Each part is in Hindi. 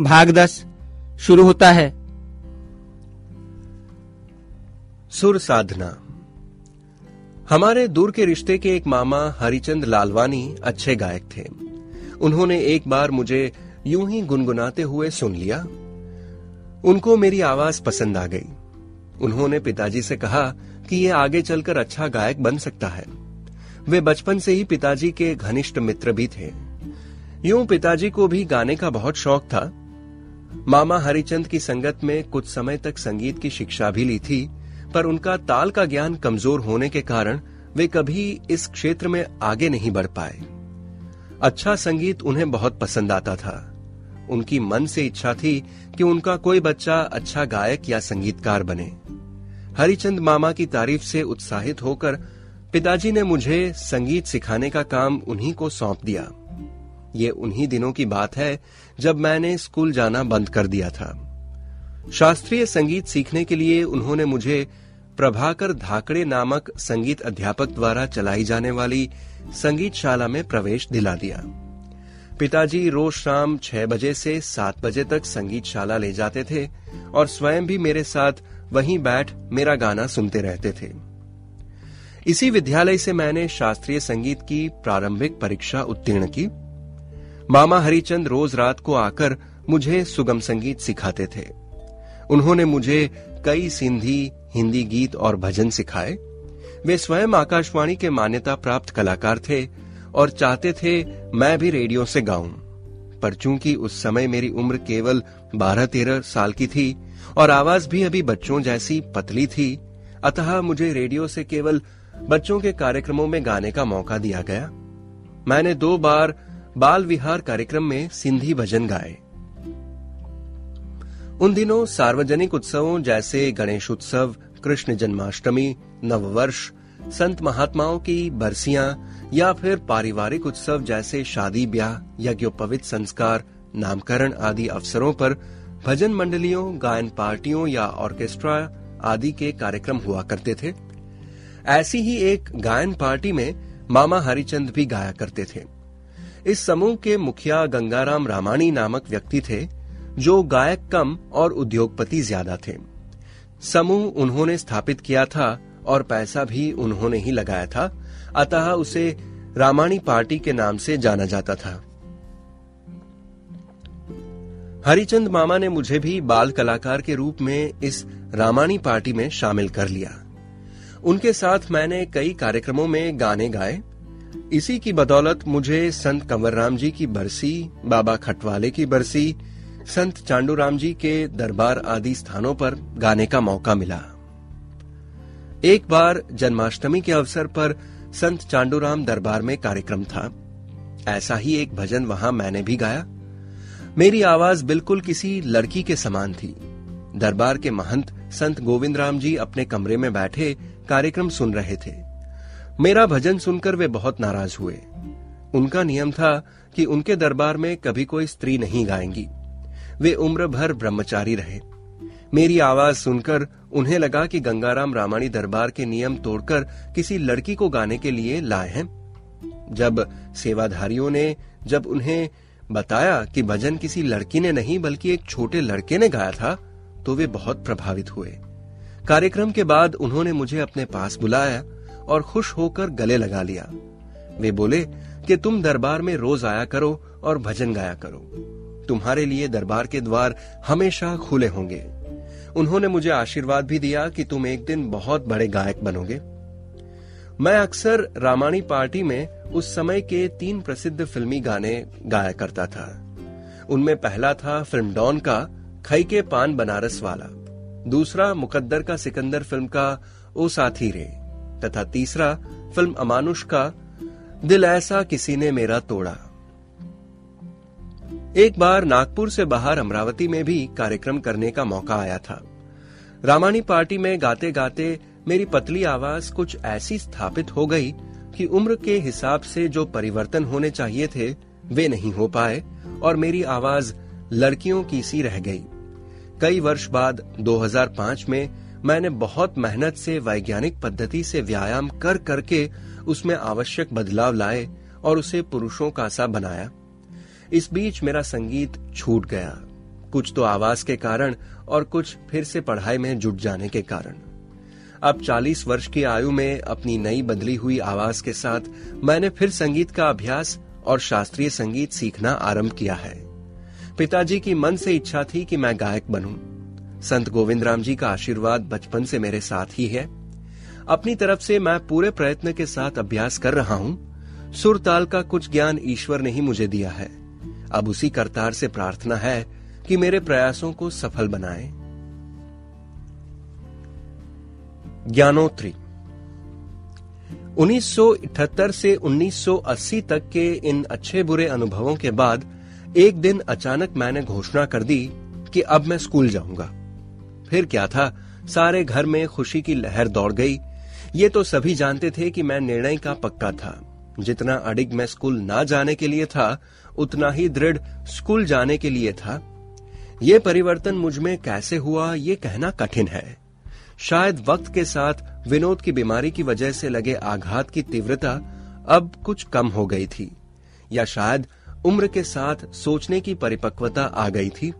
भाग दस, शुरू होता है। सुर साधना। हमारे दूर के रिश्ते के एक मामा हरिचंद लालवानी अच्छे गायक थे। उन्होंने एक बार मुझे यूँ ही गुनगुनाते हुए सुन लिया। उनको मेरी आवाज़ पसंद आ गई। उन्होंने पिताजी से कहा कि ये आगे चलकर अच्छा गायक बन सकता है। वे बचपन से ही पिताजी के घनिष्ठ मित्र भी थे। यूँ पिताजी को भी गाने का बहुत शौक था। मामा हरिचंद की संगत में कुछ समय तक संगीत की शिक्षा भी ली थी, पर उनका ताल का ज्ञान कमज़ोर होने के कारण वे कभी इस क्षेत्र में आगे नहीं बढ़ पाए। अच्छा संगीत उन्हें बहुत पसंद आता था। उनकी मन से इच्छा थी कि उनका कोई बच्चा अच्छा गायक या संगीतकार बने। हरिचंद मामा की तारीफ़ से उत्साहित होकर पिताजी ने मुझे संगीत सिखाने का काम उन्हीं को सौंप दिया। ये उन्हीं दिनों की बात है जब मैंने स्कूल जाना बंद कर दिया था। शास्त्रीय संगीत सीखने के लिए उन्होंने मुझे प्रभाकर धाकड़े नामक संगीत अध्यापक द्वारा चलाई जाने वाली संगीत शाला में प्रवेश दिला दिया। पिताजी रोज शाम छह बजे से सात बजे तक संगीत शाला ले जाते थे और स्वयं भी मेरे साथ वहीं बैठ मेरा गाना सुनते रहते थे। इसी विद्यालय से मैंने शास्त्रीय संगीत की प्रारंभिक परीक्षा उत्तीर्ण की। मामा हरिचंद रोज रात को आकर मुझे सुगम संगीत सिखाते थे। उन्होंने मुझे कई सिंधी, हिंदी गीत और भजन सिखाए। वे स्वयं आकाशवाणी के मान्यता प्राप्त कलाकार थे और चाहते थे मैं भी रेडियो से गाऊं। पर चूँकि उस समय मेरी उम्र केवल बारह तेरह साल की थी और आवाज़ भी अभी बच्चों जैसी पतली थी, अतः मुझे रेडियो से केवल बच्चों के कार्यक्रमों में गाने का मौका दिया गया। मैंने दो बार बाल विहार कार्यक्रम में सिंधी भजन गाए। उन दिनों सार्वजनिक उत्सवों जैसे गणेश उत्सव कृष्ण जन्माष्टमी, नववर्ष, संत महात्माओं की बरसियाँ, या फिर पारिवारिक उत्सव जैसे शादी ब्याह, यज्ञोपवित संस्कार, नामकरण आदि अवसरों पर भजन मंडलियों, गायन पार्टियों या ऑर्केस्ट्रा आदि के कार्यक्रम हुआ करते थे। ऐसी ही एक गायन पार्टी में मामा हरिचंद भी गाया करते थे। इस समूह के मुखिया गंगाराम रामाणी नामक व्यक्ति थे, जो गायक कम और उद्योगपति ज़्यादा थे। समूह उन्होंने स्थापित किया था और पैसा भी उन्होंने ही लगाया था, अतः उसे रामाणी पार्टी के नाम से जाना जाता था। हरिचंद मामा ने मुझे भी बाल कलाकार के रूप में इस रामाणी पार्टी में शामिल कर लिया। उनके साथ मैंने कई कार्यक्रमों में गाने गाए। इसी की बदौलत मुझे संत कंवर राम जी की बरसी, बाबा खटवाले की बरसी, संत चांडूराम जी के दरबार आदि स्थानों पर गाने का मौका मिला। एक बार जन्माष्टमी के अवसर पर संत चांडूराम दरबार में कार्यक्रम था। ऐसा ही एक भजन वहाँ मैंने भी गाया। मेरी आवाज़ बिल्कुल किसी लड़की के समान थी। दरबार के महंत संत गोविंद राम जी अपने कमरे में बैठे कार्यक्रम सुन रहे थे। मेरा भजन सुनकर वे बहुत नाराज़ हुए। उनका नियम था कि उनके दरबार में कभी कोई स्त्री नहीं गाएँगी। वे उम्र भर ब्रह्मचारी रहे। मेरी आवाज़ सुनकर उन्हें लगा कि गंगाराम रामाणी दरबार के नियम तोड़कर किसी लड़की को गाने के लिए लाए हैं। जब सेवाधारियों ने, जब उन्हें बताया कि भजन किसी लड़की ने नहीं, बल्कि एक छोटे लड़के ने गाया था तो वे बहुत प्रभावित हुए। कार्यक्रम के बाद उन्होंने मुझे अपने पास बुलाया। और खुश होकर गले लगा लिया। वे बोले कि तुम दरबार में रोज आया करो और भजन गाया करो। तुम्हारे लिए दरबार के द्वार हमेशा खुले होंगे। उन्होंने मुझे आशीर्वाद भी दिया कि तुम एक दिन बहुत बड़े गायक बनोगे। मैं अक्सर रामाणी पार्टी में उस समय के तीन प्रसिद्ध फिल्मी गाने गाया करता था। उनमें पहला था फ़िल्म डॉन का खई के पान बनारस वाला। दूसरा मुकद्दर का सिकंदर फ़िल्म का ओ साथी रे। तथा तीसरा, फ़िल्म अमानुष का, दिल ऐसा किसी ने मेरा तोड़ा। एक बार नागपुर से बाहर अमरावती में भी कार्यक्रम करने का मौका आया था। रामानी पार्टी में गाते गाते मेरी पतली आवाज़ कुछ ऐसी स्थापित हो गई कि उम्र के हिसाब से जो परिवर्तन होने चाहिए थे, वे नहीं हो पाए और मेरी आवाज़ लड़कियों की सी रह गई। कई वर्ष बाद 2005 में मैंने बहुत मेहनत से, वैज्ञानिक पद्धति से व्यायाम कर करके उसमें आवश्यक बदलाव लाए और उसे पुरुषों का सा बनाया। इस बीच मेरा संगीत छूट गया। कुछ तो आवाज़ के कारण और कुछ फिर से पढ़ाई में जुट जाने के कारण। अब 40 वर्ष की आयु में अपनी नई बदली हुई आवाज़ के साथ मैंने फिर संगीत का अभ्यास और शास्त्रीय संगीत सीखना आरंभ किया है। पिताजी की मन से इच्छा थी कि मैं गायक बनूं। संत गोविंद राम जी का आशीर्वाद बचपन से मेरे साथ ही है। अपनी तरफ़ से मैं पूरे प्रयत्न के साथ अभ्यास कर रहा हूँ। सुर ताल का कुछ ज्ञान ईश्वर ने ही मुझे दिया है। अब उसी करतार से प्रार्थना है कि मेरे प्रयासों को सफल बनाए। ज्ञानोत्री। 1978 से 1980 तक के इन अच्छे बुरे अनुभवों के बाद एक दिन अचानक मैंने घोषणा कर दी कि अब मैं स्कूल जाऊँगा। फिर क्या था? सारे घर में खुशी की लहर दौड़ गई। ये तो सभी जानते थे कि मैं निर्णय का पक्का था। जितना अडिग मैं स्कूल ना जाने के लिए था, उतना ही दृढ़ स्कूल जाने के लिए था। ये परिवर्तन मुझमें कैसे हुआ, ये कहना कठिन है। शायद वक्त के साथ विनोद की बीमारी की वजह से लगे आघात की तीव्रता अब कुछ कम हो गई थी। या शायद उम्र के साथ सोचने की परिपक्वता आ गई थी।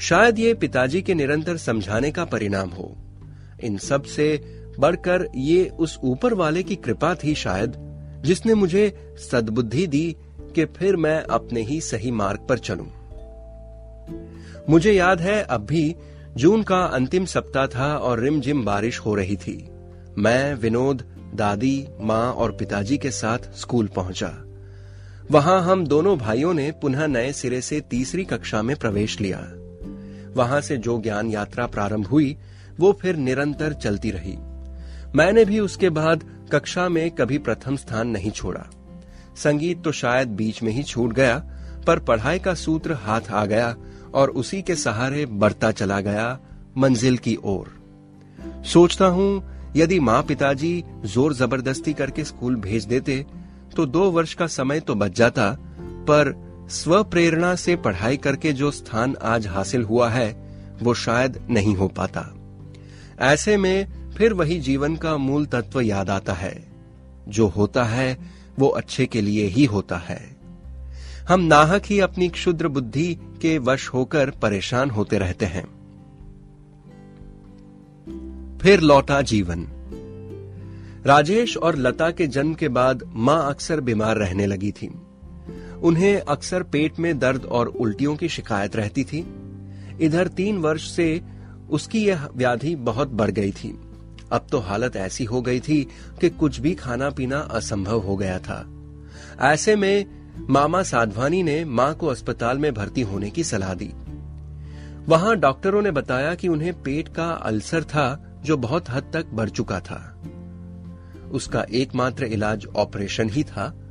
शायद ये पिताजी के निरंतर समझाने का परिणाम हो। इन सबसे बढ़कर ये उस ऊपर वाले की कृपा थी शायद, जिसने मुझे सद्बुद्धि दी कि फिर मैं अपने ही सही मार्ग पर चलूँ। मुझे याद है, अब भी जून का अंतिम सप्ताह था और रिमझिम बारिश हो रही थी। मैं, विनोद, दादी, माँ और पिताजी के साथ स्कूल पहुँचा। वहाँ हम दोनों भाइयों ने पुनः नए सिरे से तीसरी कक्षा में प्रवेश लिया। वहाँ से जो ज्ञान यात्रा प्रारंभ हुई, वो फिर निरंतर चलती रही। मैंने भी उसके बाद कक्षा में कभी प्रथम स्थान नहीं छोड़ा। संगीत तो शायद बीच में ही छूट गया, पर पढ़ाई का सूत्र हाथ आ गया और उसी के सहारे बढ़ता चला गया मंजिल की ओर। सोचता हूँ, यदि माँ पिताजी ज़ोर ज़बरदस्ती करके स्कूल भेज देते तो दो वर्ष का समय तो बच जाता, पर स्व प्रेरणा से पढ़ाई करके जो स्थान आज हासिल हुआ है, वो शायद नहीं हो पाता। ऐसे में फिर वही जीवन का मूल तत्व याद आता है। जो होता है, वो अच्छे के लिए ही होता है। हम नाहक ही अपनी क्षुद्र बुद्धि के वश होकर परेशान होते रहते हैं। फिर लौटा जीवन। राजेश और लता के जन्म के बाद माँ अक्सर बीमार रहने लगी थी। उन्हें अक्सर पेट में दर्द और उल्टियों की शिकायत रहती थी। इधर तीन वर्ष से उसकी यह व्याधि बहुत बढ़ गई थी। अब तो हालत ऐसी हो गई थी कि कुछ भी खाना पीना असंभव हो गया था। ऐसे में मामा साधवानी ने माँ को अस्पताल में भर्ती होने की सलाह दी। वहाँ डॉक्टरों ने बताया कि उन्हें पेट का अल्सर था जो बहुत हद तक बढ़ चुका था। उसका एकमात्र इलाज ऑपरेशन ही था।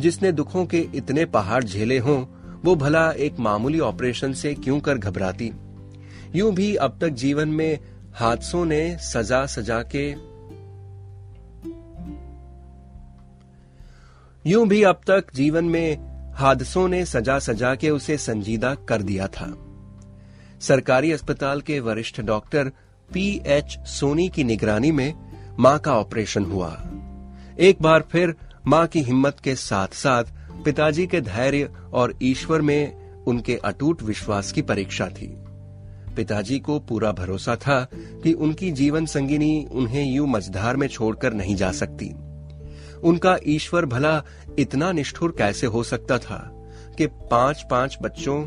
जिसने दुखों के इतने पहाड़ झेले हों, वो भला एक मामूली ऑपरेशन से क्यों कर घबराती? यूँ भी अब तक जीवन में हादसों ने सजा सजा के यूँ भी अब तक जीवन में हादसों ने सजा सजा के उसे संजीदा कर दिया था। सरकारी अस्पताल के वरिष्ठ डॉक्टर पी एच सोनी की निगरानी में माँ का ऑपरेशन हुआ। एक बार फिर माँ की हिम्मत के साथ साथ पिताजी के धैर्य और ईश्वर में उनके अटूट विश्वास की परीक्षा थी। पिताजी को पूरा भरोसा था कि उनकी जीवन संगिनी उन्हें यूँ मझधार में छोड़कर नहीं जा सकती। उनका ईश्वर भला इतना निष्ठुर कैसे हो सकता था कि पाँच पाँच बच्चों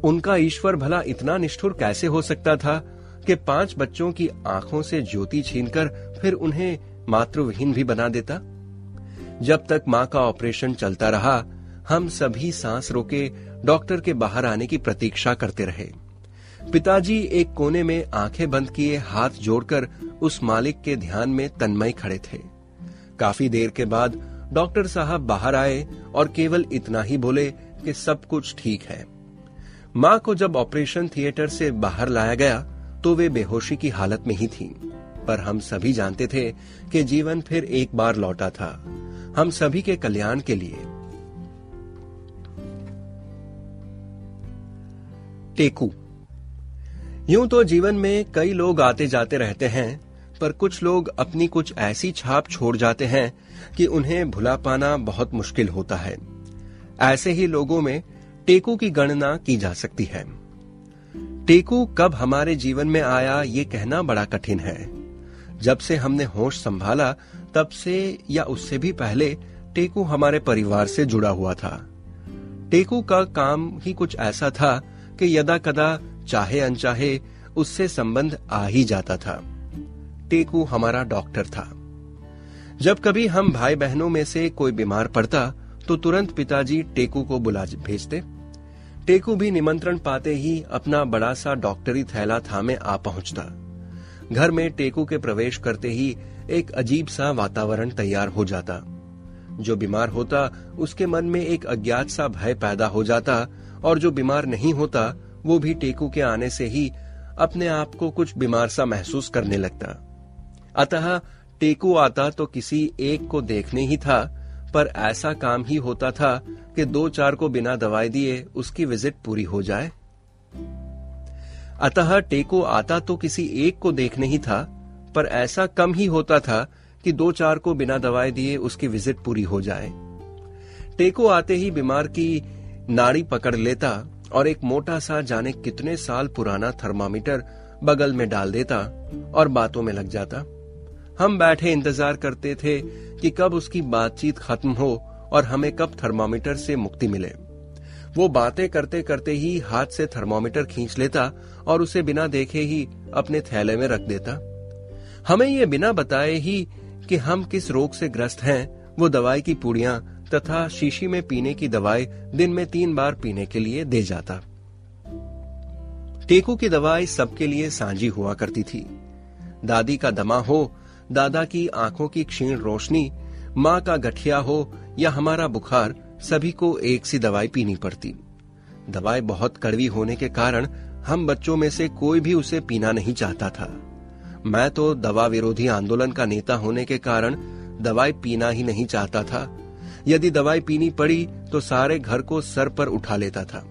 उनका ईश्वर भला इतना निष्ठुर कैसे हो सकता था कि पाँच बच्चों की आँखों से ज्योति छीनकर फिर उन्हें मातृविहीन भी बना देता। जब तक माँ का ऑपरेशन चलता रहा, हम सभी सांस रोके डॉक्टर के बाहर आने की प्रतीक्षा करते रहे। पिताजी एक कोने में आँखें बंद किए हाथ जोड़कर उस मालिक के ध्यान में तन्मय खड़े थे। काफ़ी देर के बाद डॉक्टर साहब बाहर आए और केवल इतना ही बोले कि सब कुछ ठीक है। माँ को जब ऑपरेशन थिएटर से बाहर लाया गया तो वे बेहोशी की हालत में ही थीं। पर हम सभी जानते थे कि जीवन फिर एक बार लौटा था। हम सभी के कल्याण के लिए। टेकू। यूँ तो जीवन में कई लोग आते जाते रहते हैं, पर कुछ लोग अपनी कुछ ऐसी छाप छोड़ जाते हैं कि उन्हें भुला पाना बहुत मुश्किल होता है। ऐसे ही लोगों में टेकू की गणना की जा सकती है। टेकू कब हमारे जीवन में आया, ये कहना बड़ा कठिन है। जब से हमने होश संभाला, तब से या उससे भी पहले टेकू हमारे परिवार से जुड़ा हुआ था। टेकू का काम ही कुछ ऐसा था कि यदा कदा चाहे अनचाहे उससे संबंध आ ही जाता था। टेकू हमारा डॉक्टर था। जब कभी हम भाई बहनों में से कोई बीमार पड़ता तो तुरंत पिताजी टेकू को बुला भेजते। टेकू भी निमंत्रण पाते ही अपना बड़ा सा डॉक्टरी थैला थामे आ पहुँचता। घर में टेकू के प्रवेश करते ही एक अजीब सा वातावरण तैयार हो जाता। जो बीमार होता, उसके मन में एक अज्ञात सा भय पैदा हो जाता, और जो बीमार नहीं होता, वो भी टेकू के आने से ही अपने आप को कुछ बीमार सा महसूस करने लगता। अतः टेकू आता तो किसी एक को देखने ही था, पर ऐसा काम ही होता था कि दो चार को बिना दवाई दिए उसकी विज़िट पूरी हो जाए। अतः टेको आता तो किसी एक को देखने ही था, पर ऐसा कम ही होता था कि दो चार को बिना दवाई दिए उसकी विज़िट पूरी हो जाए। टेको आते ही बीमार की नाड़ी पकड़ लेता और एक मोटा सा जाने कितने साल पुराना थर्मामीटर बगल में डाल देता और बातों में लग जाता। हम बैठे इंतज़ार करते थे कि कब उसकी बातचीत खत्म हो और हमें कब थर्मामीटर से मुक्ति मिले। वो बातें करते करते ही हाथ से थर्मामीटर खींच लेता और उसे बिना देखे ही अपने थैले में रख देता। हमें ये बिना बताए ही कि हम किस रोग से ग्रस्त हैं, वो दवाई की पुड़िया तथा शीशी में पीने की दवाई दिन में तीन बार पीने के लिए दे जाता। टेकू की दवाई सबके लिए सांझी हुआ करती थी। दादी का दमा हो, दादा की आँखों की क्षीण रोशनी, माँ का गठिया हो या हमारा बुखार सभी को एक सी दवाई पीनी पड़ती। दवाई बहुत कड़वी होने के कारण हम बच्चों में से कोई भी उसे पीना नहीं चाहता था। मैं तो दवा विरोधी आंदोलन का नेता होने के कारण दवाई पीना ही नहीं चाहता था। यदि दवाई पीनी पड़ी तो सारे घर को सर पर उठा लेता था।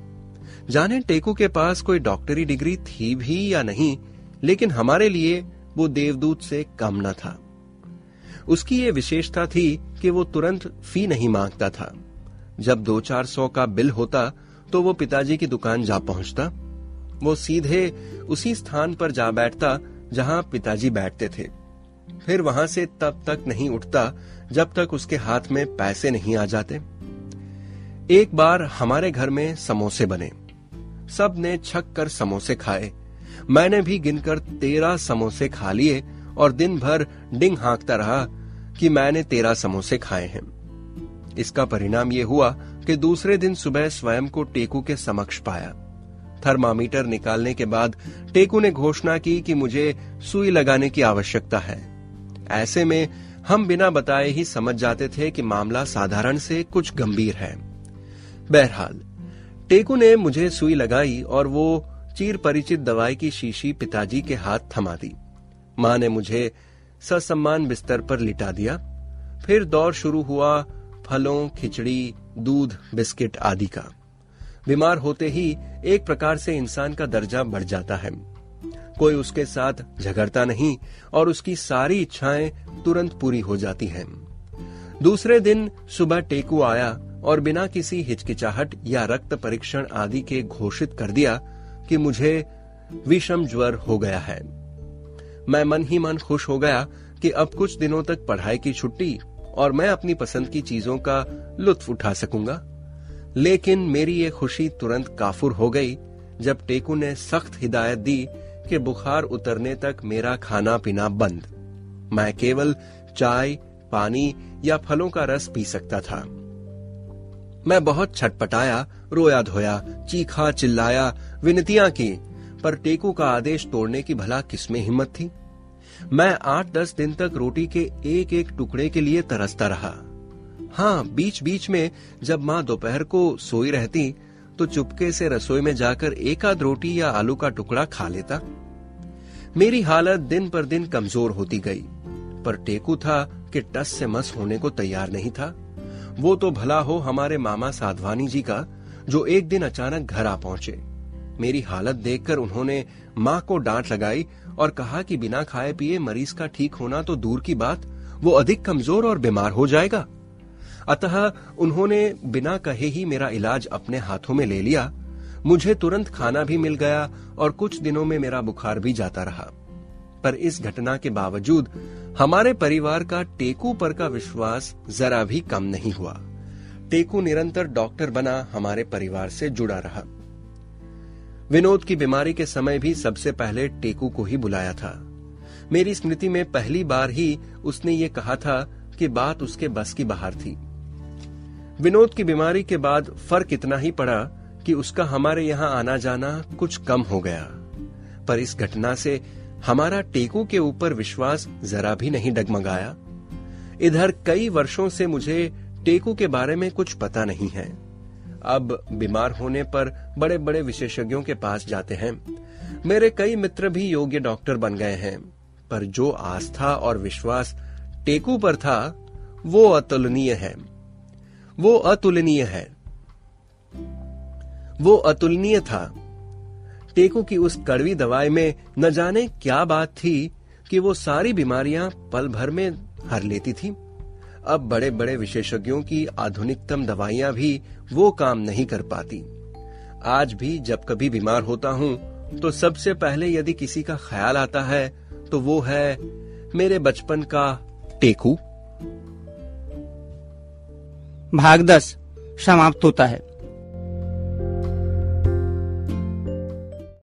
जाने टेकू के पास कोई डॉक्टरी डिग्री थी भी या नहीं, लेकिन हमारे लिए वो देवदूत से कम न था। उसकी ये विशेषता थी कि वो तुरंत फ़ी नहीं माँगता था। जब दो चार सौ का बिल होता तो वो पिताजी की दुकान जा पहुँचता। वो सीधे उसी स्थान पर जा बैठता, जहाँ पिताजी बैठते थे। फिर वहाँ से तब तक नहीं उठता, जब तक उसके हाथ में पैसे नहीं आ जाते। एक बार हमारे घर में समोसे बने। सबने छक कर समोसे खाए। मैंने भी गिनकर तेरह समोसे खा लिए, और दिन भर डिंग हाँकता रहा कि मैंने तेरह समोसे खाए हैं। इसका परिणाम यह हुआ कि दूसरे दिन सुबह स्वयं को टेकू के समक्ष पाया। थर्मामीटर निकालने के बाद टेकू ने घोषणा की कि मुझे सुई लगाने की आवश्यकता है। ऐसे में हम बिना बताए ही समझ जाते थे कि मामला साधारण से कुछ गंभीर है। बहरहाल, टेकू ने मुझे सुई लगाई और वो चीर परिचित दवाई की शीशी पिताजी के हाथ थमा दी। माँ ने मुझे ससम्मान बिस्तर पर लिटा दिया। फिर दौर शुरू हुआ फलों, खिचड़ी, दूध, बिस्किट आदि का। बीमार होते ही एक प्रकार से इंसान का दर्जा बढ़ जाता है। कोई उसके साथ झगड़ता नहीं और उसकी सारी इच्छाएँ तुरंत पूरी हो जाती हैं। दूसरे दिन सुबह टेकू आया और बिना किसी हिचकिचाहट या रक्त परीक्षण आदि के घोषित कर दिया कि मुझे विषम ज्वर हो गया है। मैं मन ही मन खुश हो गया कि अब कुछ दिनों तक पढ़ाई की छुट्टी और मैं अपनी पसंद की चीज़ों का लुत्फ उठा सकूँगा। लेकिन मेरी ये खुशी तुरंत काफुर हो गई जब टेकू ने सख्त हिदायत दी कि बुखार उतरने तक मेरा खाना पीना बंद। मैं केवल चाय, पानी या फलों का रस पी सकता था। मैं बहुत छटपटाया, रोया धोया, चीखा चिल्लाया, विनतियाँ की, पर टेकू का आदेश तोड़ने की भला किसमें हिम्मत थी? मैं आठ दस दिन तक रोटी के एक एक टुकड़े के लिए तरसता रहा। हाँ बीच बीच में जब माँ दोपहर को सोई रहती तो चुपके से रसोई में जाकर एक आध रोटी या आलू का टुकड़ा खा लेता। मेरी हालत दिन पर दिन कमज़ोर होती गई, पर टेकू था कि टस से मस होने को तैयार नहीं था। वो तो भला हो हमारे मामा साधवानी जी का, जो एक दिन अचानक घर आ पहुँचे। मेरी हालत देखकर उन्होंने माँ को डांट लगाई और कहा कि बिना खाए पिए मरीज़ का ठीक होना तो दूर की बात, वो अधिक कमज़ोर और बीमार हो जाएगा। अतः उन्होंने बिना कहे ही मेरा इलाज अपने हाथों में ले लिया। मुझे तुरंत खाना भी मिल गया और कुछ दिनों में मेरा बुखार भी जाता रहा। पर इस घटना के बावजूद हमारे परिवार का टेकू पर का विश्वास जरा भी कम नहीं हुआ। टेकू निरंतर डॉक्टर बना हमारे परिवार से जुड़ा रहा। विनोद की बीमारी के समय भी सबसे पहले टेकू को ही बुलाया था। मेरी स्मृति में पहली बार ही उसने ये कहा था कि बात उसके बस की बाहर थी। विनोद की बीमारी के बाद फ़र्क इतना ही पड़ा कि उसका हमारे यहाँ आना जाना कुछ कम हो गया। पर इस घटना से हमारा टेकू के ऊपर विश्वास जरा भी नहीं डगमगाया। इधर कई वर्षों से मुझे टेकू के बारे में कुछ पता नहीं है। अब बीमार होने पर बड़े बड़े विशेषज्ञों के पास जाते हैं। मेरे कई मित्र भी योग्य डॉक्टर बन गए हैं, पर जो आस्था और विश्वास टेकू पर था, वो अतुलनीय है। वो अतुलनीय है। वो अतुलनीय था। टेकू की उस कड़वी दवाई में न जाने क्या बात थी कि वो सारी बीमारियाँ पल भर में हर लेती थी। अब बड़े बड़े विशेषज्ञों की आधुनिकतम दवाइयाँ भी वो काम नहीं कर पाती। आज भी जब कभी बीमार होता हूँ तो सबसे पहले यदि किसी का ख्याल आता है तो वो है, मेरे बचपन का टेकू। भाग दस, समाप्त होता है।